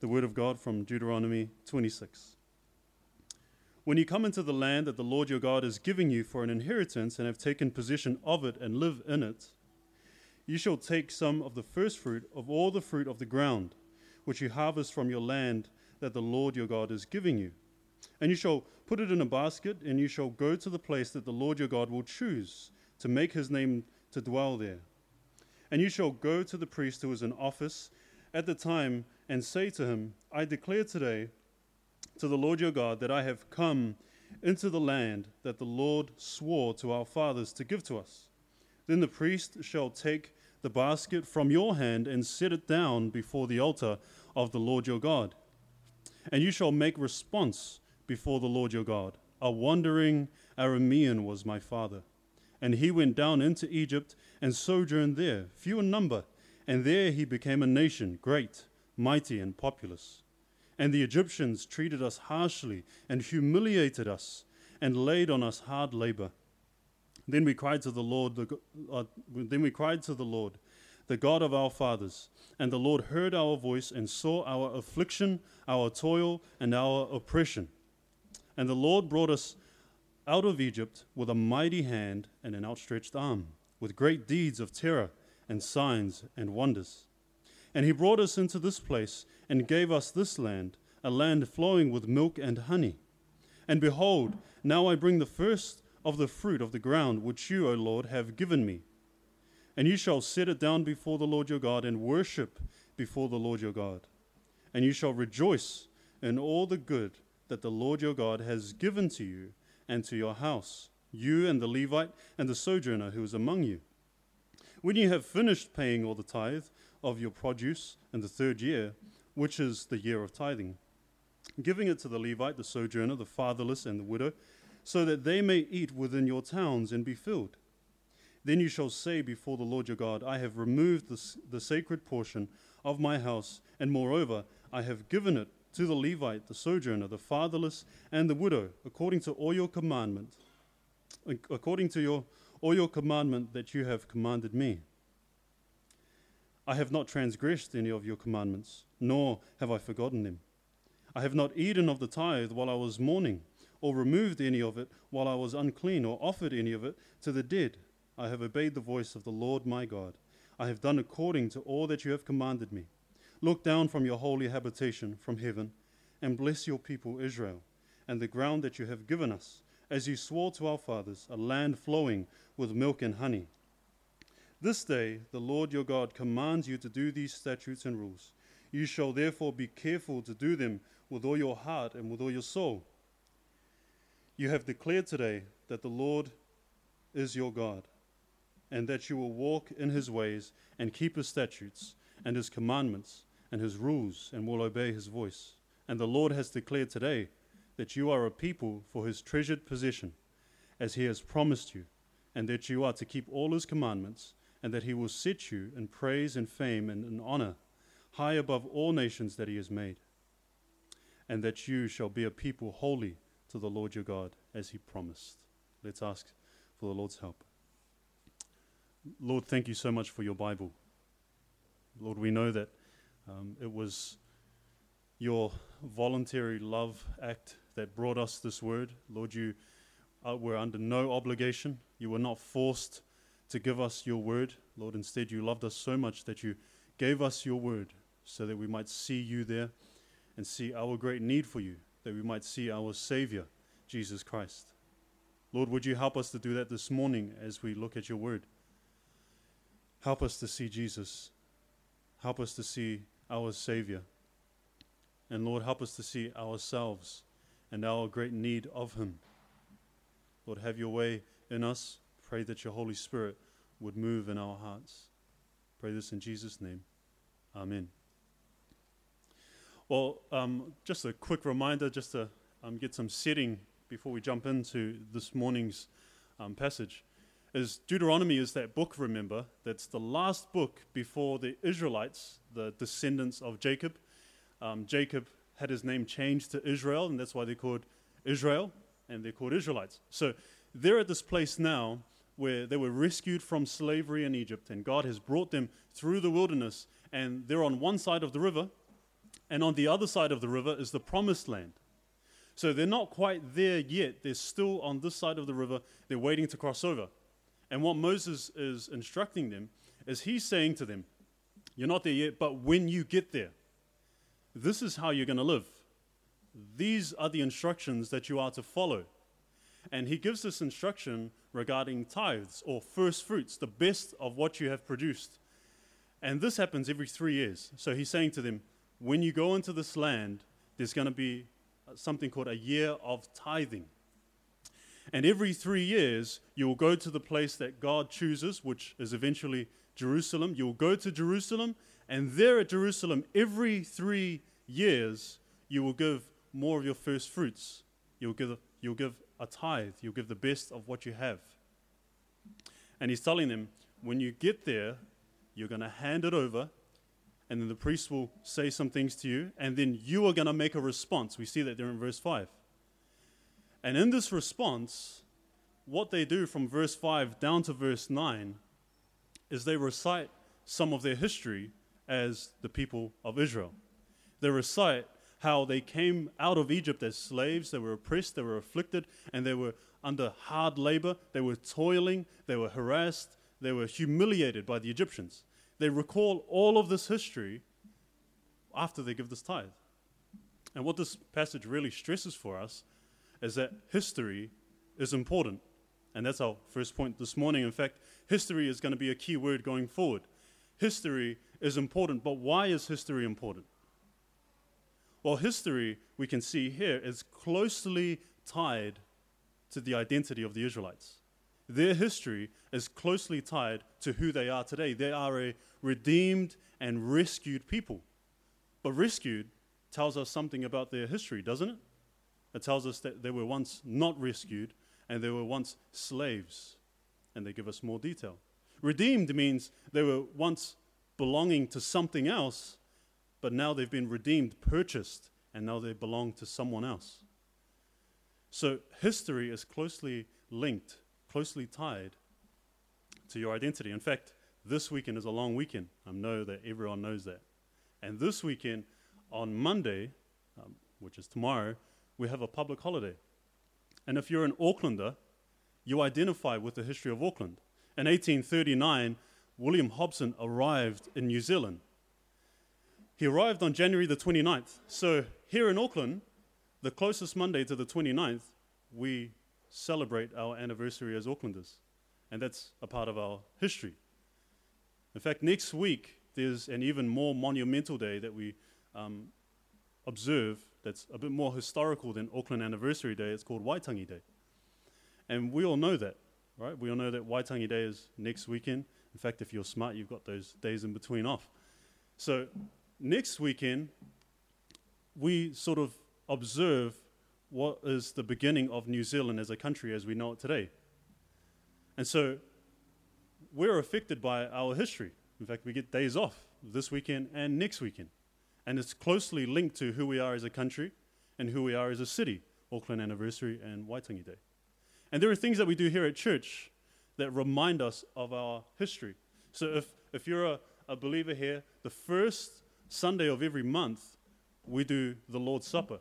the word of God from Deuteronomy 26. When you come into the land that the Lord your God is giving you for an inheritance and have taken possession of it and live in it, you shall take some of the first fruit of all the fruit of the ground, which you harvest from your land that the Lord your God is giving you. And you shall put it in a basket, and you shall go to the place that the Lord your God will choose to make his name to dwell there. And you shall go to the priest who is in office at the time and say to him, I declare today to the Lord your God that I have come into the land that the Lord swore to our fathers to give to us. Then the priest shall take the basket from your hand and set it down before the altar of the Lord your God. And you shall make response before the Lord your God. A wandering Aramean was my father. And he went down into Egypt and sojourned there, few in number. And there he became a nation, great mighty, and populous. And the Egyptians treated us harshly and humiliated us and laid on us hard labor. Then we cried to the Lord, the, uh, then we cried to the Lord, the God of our fathers, and the Lord heard our voice and saw our affliction, our toil, and our oppression. And the Lord brought us out of Egypt with a mighty hand and an outstretched arm, with great deeds of terror and signs and wonders. And he brought us into this place and gave us this land, a land flowing with milk and honey. And behold, now I bring the first of the fruit of the ground which you, O Lord, have given me. And you shall set it down before the Lord your God and worship before the Lord your God. And you shall rejoice in all the good that the Lord your God has given to you and to your house, you and the Levite and the sojourner who is among you. When you have finished paying all the tithe, of your produce in the third year, which is the year of tithing, giving it to the Levite, the sojourner, the fatherless, and the widow, so that they may eat within your towns and be filled. Then you shall say before the Lord your God, I have removed the, the sacred portion of my house, and moreover, I have given it to the Levite, the sojourner, the fatherless, and the widow, according to all your commandment, according to your all your commandment that you have commanded me. I have not transgressed any of your commandments, nor have I forgotten them. I have not eaten of the tithe while I was mourning, or removed any of it while I was unclean, or offered any of it to the dead. I have obeyed the voice of the Lord my God. I have done according to all that you have commanded me. Look down from your holy habitation from heaven, and bless your people Israel, and the ground that you have given us, as you swore to our fathers, a land flowing with milk and honey. This day the Lord your God commands you to do these statutes and rules. You shall therefore be careful to do them with all your heart and with all your soul. You have declared today that the Lord is your God, and that you will walk in his ways and keep his statutes and his commandments and his rules and will obey his voice. And the Lord has declared today that you are a people for his treasured possession, as he has promised you, and that you are to keep all his commandments and that he will sit you in praise and fame and in honor, high above all nations that he has made, and that you shall be a people holy to the Lord your God, as he promised. Let's ask for the Lord's help. Lord, thank you so much for your Bible. Lord, we know that um, it was your voluntary love act that brought us this word. Lord, you uh, were under no obligation. You were not forced to give us your word. Lord, instead, you loved us so much that you gave us your word so that we might see you there and see our great need for you, that we might see our Savior, Jesus Christ. Lord, would you help us to do that this morning as we look at your word? Help us to see Jesus. Help us to see our Savior. And Lord, help us to see ourselves and our great need of Him. Lord, have your way in us. Pray that your Holy Spirit would move in our hearts. Pray this in Jesus' name. Amen. Well, um, just a quick reminder, just to um, get some setting before we jump into this morning's um, passage, is Deuteronomy is that book, remember, that's the last book before the Israelites, the descendants of Jacob. Um, Jacob had his name changed to Israel, and that's why they're called Israel, and they're called Israelites. So they're at this place now where they were rescued from slavery in Egypt, and God has brought them through the wilderness, and they're on one side of the river, And on the other side of the river is the promised land. So they're not quite there yet. They're still on this side of the river. They're waiting to cross over. And what Moses is instructing them is he's saying to them, You're not there yet, but when you get there, this is how you're going to live. These are the instructions that you are to follow. And he gives this instruction regarding tithes or first fruits, the best of what you have produced. And this happens every three years. So he's saying to them, when you go into this land, there's going to be something called a year of tithing. And every three years, you will go to the place that God chooses, which is eventually Jerusalem. You will go to Jerusalem, and there at Jerusalem, every three years, you will give more of your first fruits. You'll give, you'll give a tithe. You'll give the best of what you have. And he's telling them, when you get there, you're going to hand it over, and then the priest will say some things to you, and then you are going to make a response. We see that there in verse 5. And in this response, what they do from verse 5 down to verse 9 is they recite some of their history as the people of Israel. They recite how they came out of Egypt as slaves. They were oppressed, they were afflicted, and they were under hard labor. They were toiling, they were harassed, they were humiliated by the Egyptians. They recall all of this history after they give this tithe. And what this passage really stresses for us is that history is important. And that's our first point this morning. In fact, history is going to be a key word going forward. History is important, but why is history important? Well, history, we can see here, is closely tied to the identity of the Israelites. Their history is closely tied to who they are today. They are a redeemed and rescued people. But rescued tells us something about their history, doesn't it? It tells us that they were once not rescued and they were once slaves. And they give us more detail. Redeemed means they were once belonging to something else but now they've been redeemed, purchased, and now they belong to someone else. So history is closely linked, closely tied to your identity. In fact, this weekend is a long weekend. I know that everyone knows that. And this weekend, on Monday, um, which is tomorrow, we have a public holiday. And if you're an Aucklander, you identify with the history of Auckland. In 1839, William Hobson arrived in New Zealand he arrived on January the 29th. So here in Auckland, the closest Monday to the 29th, we celebrate our anniversary as Aucklanders. And that's a part of our history. In fact, next week, there's an even more monumental day that we um, observe that's a bit more historical than Auckland Anniversary Day. It's called Waitangi Day. And we all know that, right? We all know that Waitangi Day is next weekend. In fact, if you're smart, you've got those days in between off. So next weekend, we sort of observe what is the beginning of New Zealand as a country as we know it today. And so we're affected by our history. In fact, we get days off this weekend and next weekend. And it's closely linked to who we are as a country and who we are as a city, Auckland Anniversary and Waitangi Day. And there are things that we do here at church that remind us of our history. So if, if you're a, a believer here, the first Sunday of every month, we do the Lord's Supper.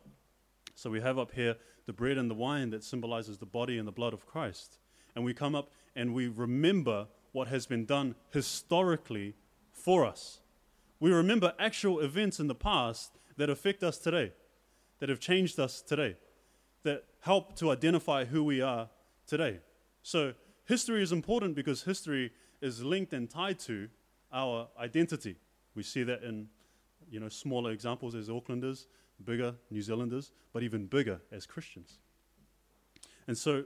So we have up here the bread and the wine that symbolizes the body and the blood of Christ. And we come up and we remember what has been done historically for us. We remember actual events in the past that affect us today, that have changed us today, that help to identify who we are today. So history is important because history is linked and tied to our identity. We see that in you know, smaller examples as Aucklanders, bigger New Zealanders, but even bigger as Christians. And so,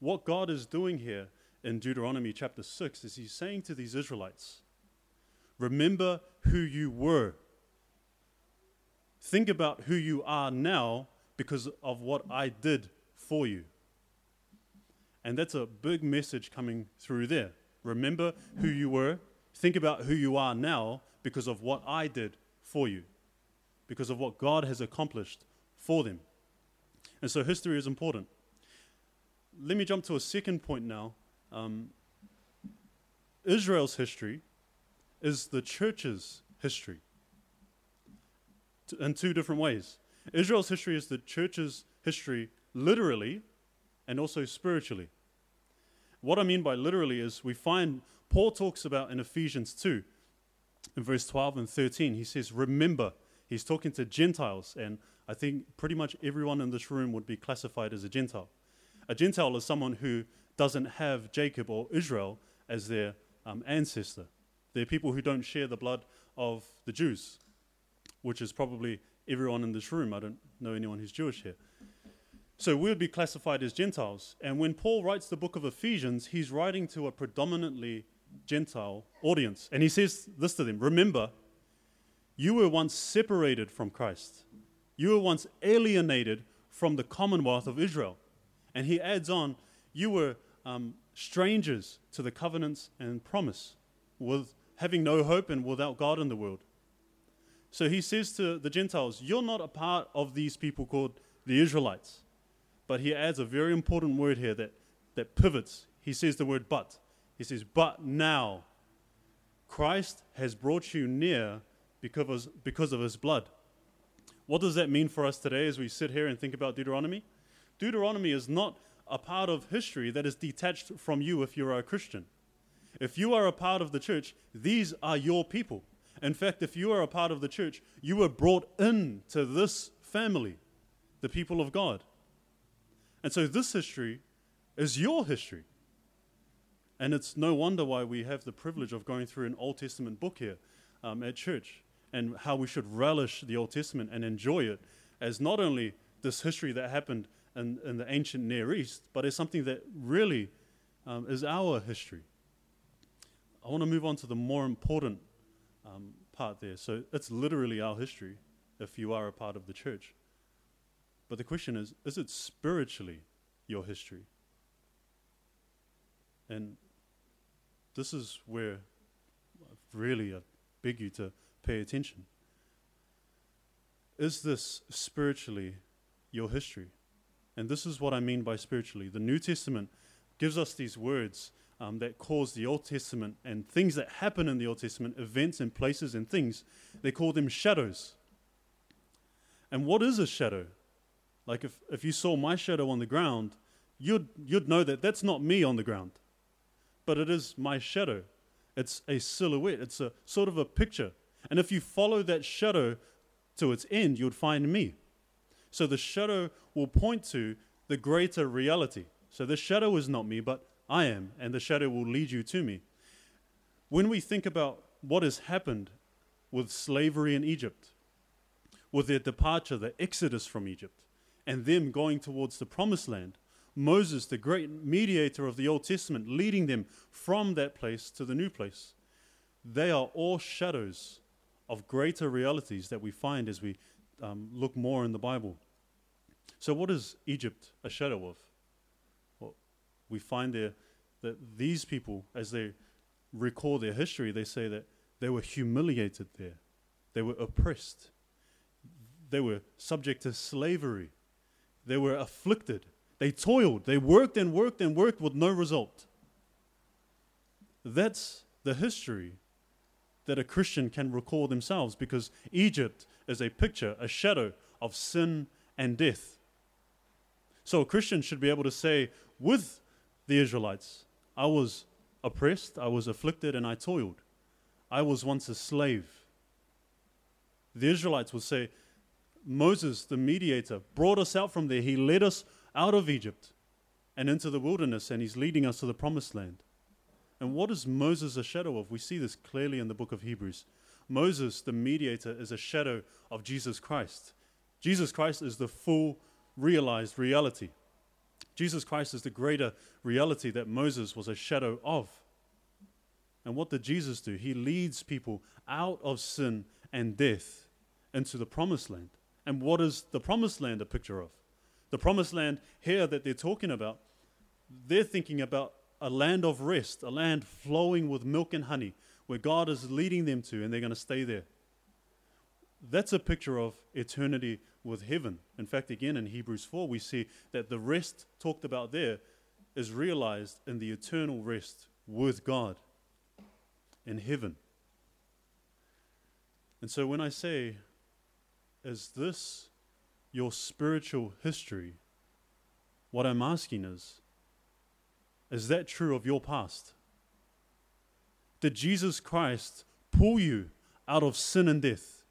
what God is doing here in Deuteronomy chapter 6 is He's saying to these Israelites, Remember who you were. Think about who you are now because of what I did for you. And that's a big message coming through there. Remember who you were. Think about who you are now because of what I did for you because of what God has accomplished for them. And so history is important. Let me jump to a second point now. Um, Israel's history is the church's history. in two different ways. Israel's history is the church's history literally and also spiritually. What I mean by literally is we find Paul talks about in Ephesians 2, in verse 12 and 13, he says, Remember, he's talking to Gentiles, and I think pretty much everyone in this room would be classified as a Gentile. A Gentile is someone who doesn't have Jacob or Israel as their um, ancestor. They're people who don't share the blood of the Jews, which is probably everyone in this room. I don't know anyone who's Jewish here. So we would be classified as Gentiles. And when Paul writes the book of Ephesians, he's writing to a predominantly Gentile audience. And he says this to them Remember, you were once separated from Christ, you were once alienated from the commonwealth of Israel. And he adds on, You were um, strangers to the covenants and promise, with having no hope and without God in the world. So he says to the Gentiles, You're not a part of these people called the Israelites. But he adds a very important word here that, that pivots. He says the word but. He says, But now Christ has brought you near because, because of his blood. What does that mean for us today as we sit here and think about Deuteronomy? Deuteronomy is not a part of history that is detached from you if you're a Christian. If you are a part of the church, these are your people. In fact, if you are a part of the church, you were brought in to this family, the people of God. And so this history is your history. And it's no wonder why we have the privilege of going through an Old Testament book here um, at church and how we should relish the Old Testament and enjoy it as not only this history that happened in, in the ancient Near East, but as something that really um, is our history. I want to move on to the more important um, part there. So it's literally our history if you are a part of the church. But the question is is it spiritually your history? And this is where really I beg you to pay attention. Is this spiritually your history? And this is what I mean by spiritually. The New Testament gives us these words um, that cause the Old Testament and things that happen in the Old Testament, events and places and things, they call them shadows. And what is a shadow? Like if, if you saw my shadow on the ground, you'd, you'd know that that's not me on the ground but it is my shadow. It's a silhouette, it's a sort of a picture. And if you follow that shadow to its end, you'd find me. So the shadow will point to the greater reality. So the shadow is not me, but I am, and the shadow will lead you to me. When we think about what has happened with slavery in Egypt, with their departure, the exodus from Egypt, and them going towards the promised land, Moses, the great mediator of the Old Testament, leading them from that place to the new place. They are all shadows of greater realities that we find as we um, look more in the Bible. So, what is Egypt a shadow of? Well, we find there that these people, as they recall their history, they say that they were humiliated there, they were oppressed, they were subject to slavery, they were afflicted they toiled, they worked and worked and worked with no result. That's the history that a Christian can recall themselves because Egypt is a picture, a shadow of sin and death. So a Christian should be able to say, with the Israelites, I was oppressed, I was afflicted, and I toiled. I was once a slave. The Israelites would say, Moses, the mediator, brought us out from there. He led us out of Egypt and into the wilderness, and he's leading us to the promised land. And what is Moses a shadow of? We see this clearly in the book of Hebrews. Moses, the mediator, is a shadow of Jesus Christ. Jesus Christ is the full realized reality. Jesus Christ is the greater reality that Moses was a shadow of. And what did Jesus do? He leads people out of sin and death into the promised land. And what is the promised land a picture of? The promised land here that they're talking about, they're thinking about a land of rest, a land flowing with milk and honey, where God is leading them to, and they're going to stay there. That's a picture of eternity with heaven. In fact, again in Hebrews 4, we see that the rest talked about there is realized in the eternal rest with God in heaven. And so when I say is this your spiritual history? What I'm asking is, is that true of your past? Did Jesus Christ pull you out of sin and death?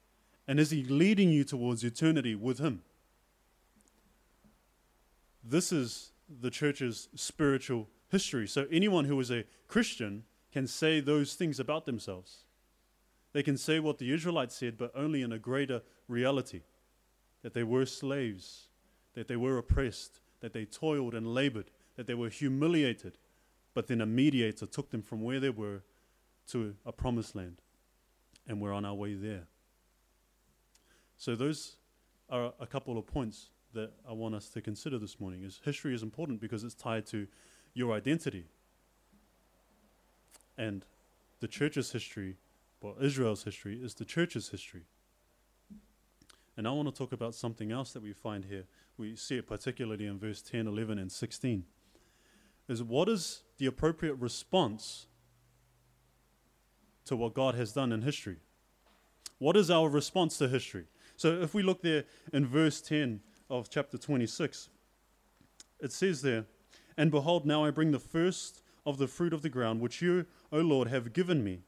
And is he leading you towards eternity with him? This is the church's spiritual history. So anyone who is a Christian can say those things about themselves. They can say what the Israelites said, but only in a greater reality that they were slaves, that they were oppressed, that they toiled and labored, that they were humiliated, but then a mediator took them from where they were to a promised land. And we're on our way there. So, those are a couple of points that I want us to consider this morning. Is history is important because it's tied to your identity. And the church's history, well, Israel's history, is the church's history. And I want to talk about something else that we find here. We see it particularly in verse 10, 11, and 16. Is what is the appropriate response to what God has done in history? What is our response to history? So if we look there in verse 10 of chapter 26, it says there, And behold, now I bring the first of the fruit of the ground, which you, O Lord, have given me.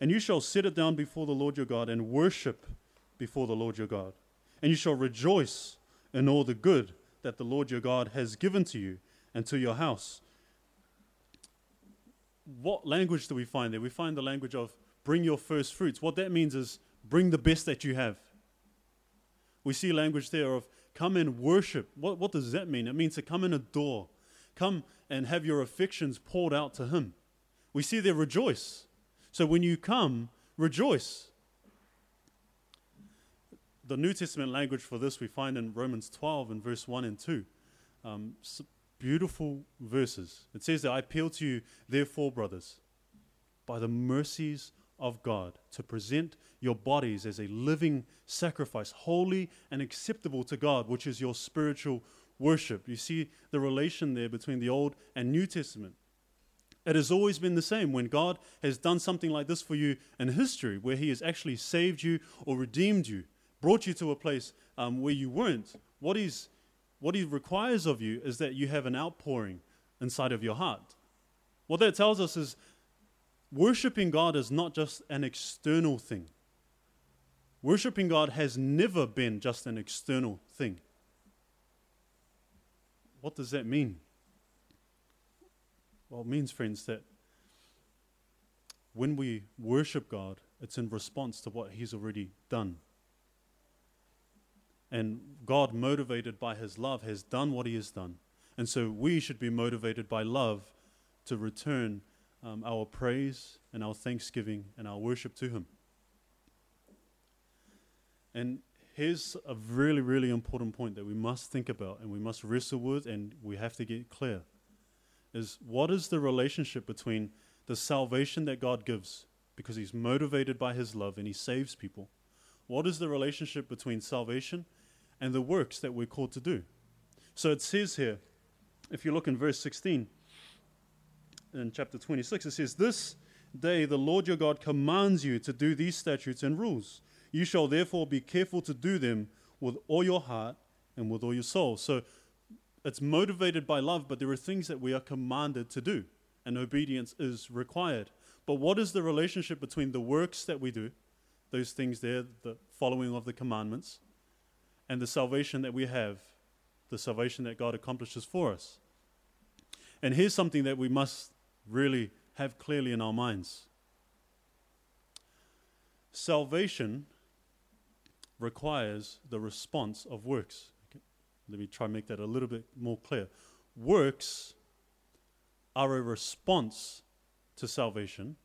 And you shall set it down before the Lord your God and worship before the Lord your God. And you shall rejoice in all the good that the Lord your God has given to you and to your house. What language do we find there? We find the language of bring your first fruits. What that means is bring the best that you have. We see language there of come and worship. What, what does that mean? It means to come and adore. Come and have your affections poured out to Him. We see there rejoice. So when you come, rejoice the New Testament language for this we find in Romans 12 and verse 1 and 2. Um, beautiful verses. It says that I appeal to you, therefore, brothers, by the mercies of God, to present your bodies as a living sacrifice, holy and acceptable to God, which is your spiritual worship. You see the relation there between the Old and New Testament. It has always been the same. When God has done something like this for you in history, where He has actually saved you or redeemed you, brought you to a place um, where you weren't. What, is, what He requires of you is that you have an outpouring inside of your heart. What that tells us is worshiping God is not just an external thing. Worshipping God has never been just an external thing. What does that mean? Well, it means, friends, that when we worship God, it's in response to what He's already done. And God, motivated by his love, has done what he has done. And so we should be motivated by love to return um, our praise and our thanksgiving and our worship to him. And here's a really, really important point that we must think about and we must wrestle with and we have to get clear is what is the relationship between the salvation that God gives because he's motivated by his love and he saves people? What is the relationship between salvation and the works that we're called to do. So it says here, if you look in verse 16, in chapter 26, it says, This day the Lord your God commands you to do these statutes and rules. You shall therefore be careful to do them with all your heart and with all your soul. So it's motivated by love, but there are things that we are commanded to do, and obedience is required. But what is the relationship between the works that we do, those things there, the following of the commandments, and the salvation that we have, the salvation that God accomplishes for us. And here's something that we must really have clearly in our minds salvation requires the response of works. Okay. Let me try and make that a little bit more clear. Works are a response to salvation,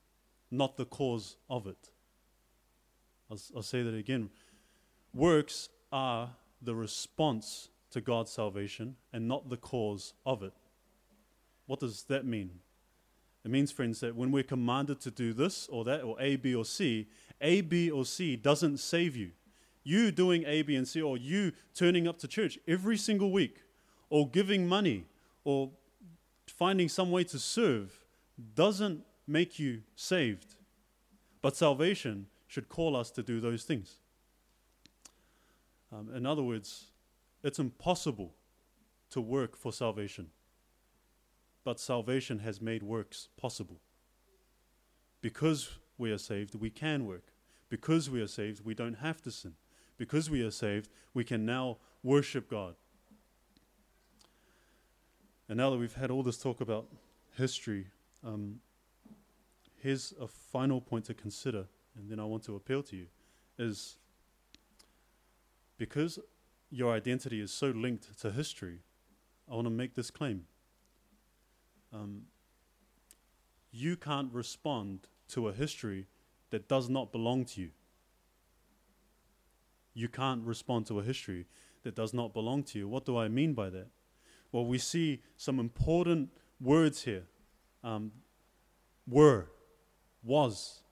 not the cause of it. I'll, I'll say that again. Works are the response to God's salvation and not the cause of it. What does that mean? It means, friends, that when we're commanded to do this or that, or A, B, or C, A, B, or C doesn't save you. You doing A, B, and C, or you turning up to church every single week, or giving money, or finding some way to serve, doesn't make you saved. But salvation should call us to do those things. Um, in other words, it's impossible to work for salvation, but salvation has made works possible. Because we are saved, we can work. Because we are saved, we don't have to sin. Because we are saved, we can now worship God. And now that we've had all this talk about history, um, here's a final point to consider, and then I want to appeal to you, is because your identity is so linked to history, I want to make this claim. Um, you can't respond to a history that does not belong to you. You can't respond to a history that does not belong to you. What do I mean by that? Well, we see some important words here um, were, was.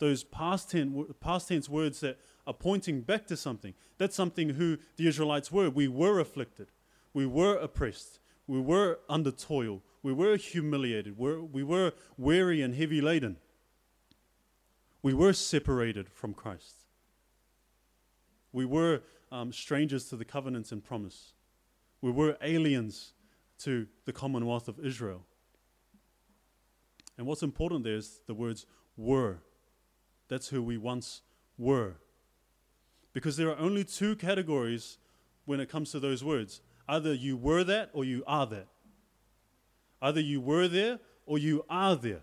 Those past tense, past tense words that are pointing back to something. That's something who the Israelites were. We were afflicted. We were oppressed. We were under toil. We were humiliated. We're, we were weary and heavy laden. We were separated from Christ. We were um, strangers to the covenants and promise. We were aliens to the commonwealth of Israel. And what's important there is the words were. That's who we once were. Because there are only two categories when it comes to those words either you were that or you are that. Either you were there or you are there.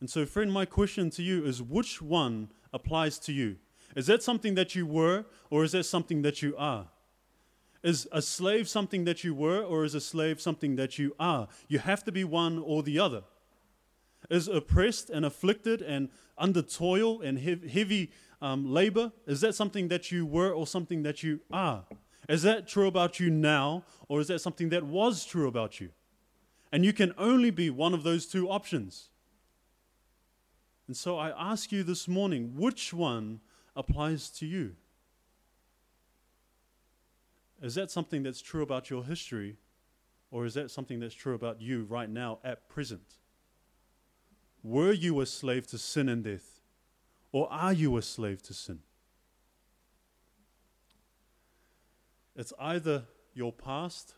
And so, friend, my question to you is which one applies to you? Is that something that you were or is that something that you are? Is a slave something that you were or is a slave something that you are? You have to be one or the other. Is oppressed and afflicted and under toil and heavy um, labor, is that something that you were or something that you are? Is that true about you now or is that something that was true about you? And you can only be one of those two options. And so I ask you this morning which one applies to you? Is that something that's true about your history, or is that something that's true about you right now at present? Were you a slave to sin and death, or are you a slave to sin? It's either your past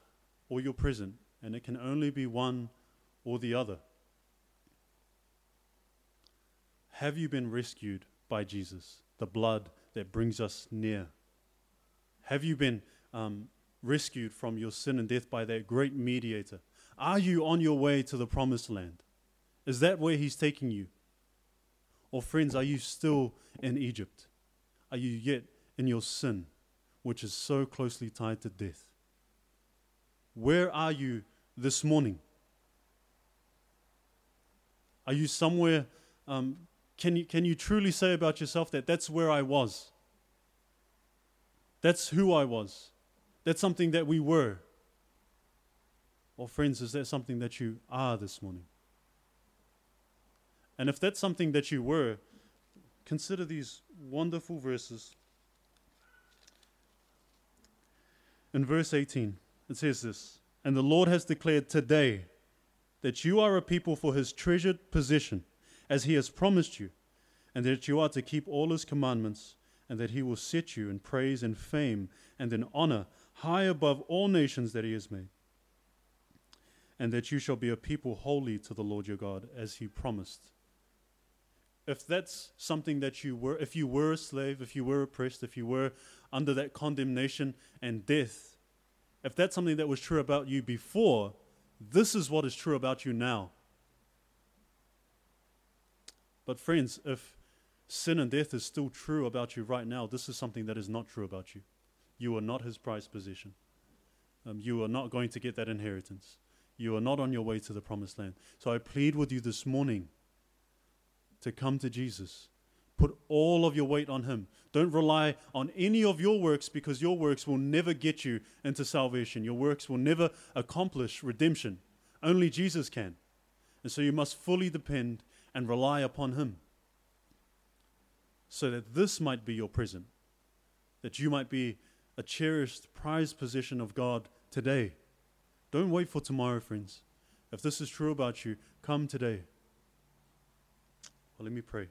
or your present, and it can only be one or the other. Have you been rescued by Jesus, the blood that brings us near? Have you been um, rescued from your sin and death by that great mediator? Are you on your way to the promised land? Is that where he's taking you? Or, friends, are you still in Egypt? Are you yet in your sin, which is so closely tied to death? Where are you this morning? Are you somewhere? Um, can, you, can you truly say about yourself that that's where I was? That's who I was. That's something that we were. Or, friends, is that something that you are this morning? And if that's something that you were, consider these wonderful verses. In verse 18, it says this And the Lord has declared today that you are a people for his treasured possession, as he has promised you, and that you are to keep all his commandments, and that he will set you in praise and fame and in honor high above all nations that he has made, and that you shall be a people holy to the Lord your God, as he promised. If that's something that you were, if you were a slave, if you were oppressed, if you were under that condemnation and death, if that's something that was true about you before, this is what is true about you now. But, friends, if sin and death is still true about you right now, this is something that is not true about you. You are not his prized possession. Um, you are not going to get that inheritance. You are not on your way to the promised land. So I plead with you this morning to come to Jesus. Put all of your weight on him. Don't rely on any of your works because your works will never get you into salvation. Your works will never accomplish redemption. Only Jesus can. And so you must fully depend and rely upon him so that this might be your present, that you might be a cherished, prized possession of God today. Don't wait for tomorrow, friends. If this is true about you, come today. Well, let me pray.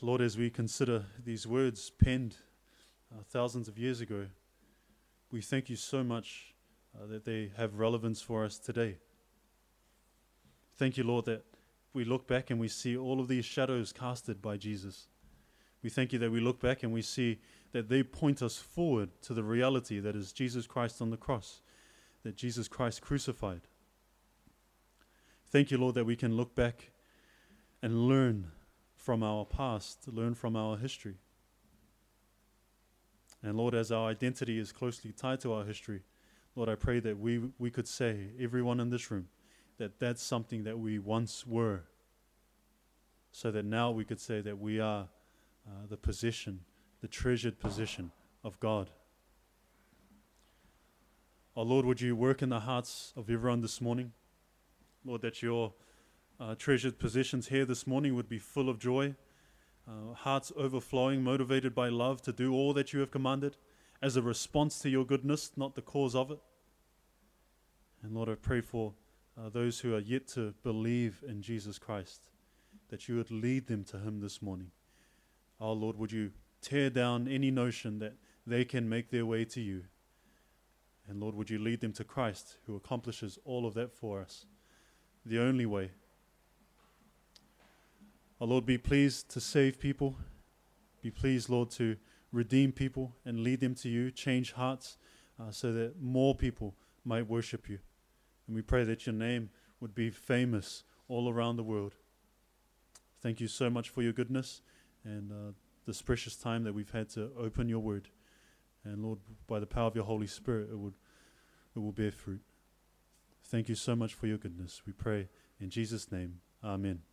Lord, as we consider these words penned uh, thousands of years ago, we thank you so much uh, that they have relevance for us today. Thank you, Lord, that we look back and we see all of these shadows casted by Jesus. We thank you that we look back and we see that they point us forward to the reality that is Jesus Christ on the cross, that Jesus Christ crucified. Thank you, Lord, that we can look back and learn from our past, learn from our history. And Lord, as our identity is closely tied to our history, Lord, I pray that we, we could say, everyone in this room, that that's something that we once were. So that now we could say that we are uh, the position, the treasured position of God. Oh Lord, would you work in the hearts of everyone this morning? Lord, that your uh, treasured positions here this morning would be full of joy, uh, hearts overflowing, motivated by love to do all that you have commanded as a response to your goodness, not the cause of it. And Lord, I pray for uh, those who are yet to believe in Jesus Christ, that you would lead them to Him this morning. Oh Lord, would you tear down any notion that they can make their way to you? And Lord, would you lead them to Christ, who accomplishes all of that for us? The only way. Oh Lord, be pleased to save people. Be pleased, Lord, to redeem people and lead them to you, change hearts uh, so that more people might worship you. And we pray that your name would be famous all around the world. Thank you so much for your goodness and uh, this precious time that we've had to open your word. And Lord, by the power of your Holy Spirit, it, would, it will bear fruit. Thank you so much for your goodness. We pray in Jesus' name. Amen.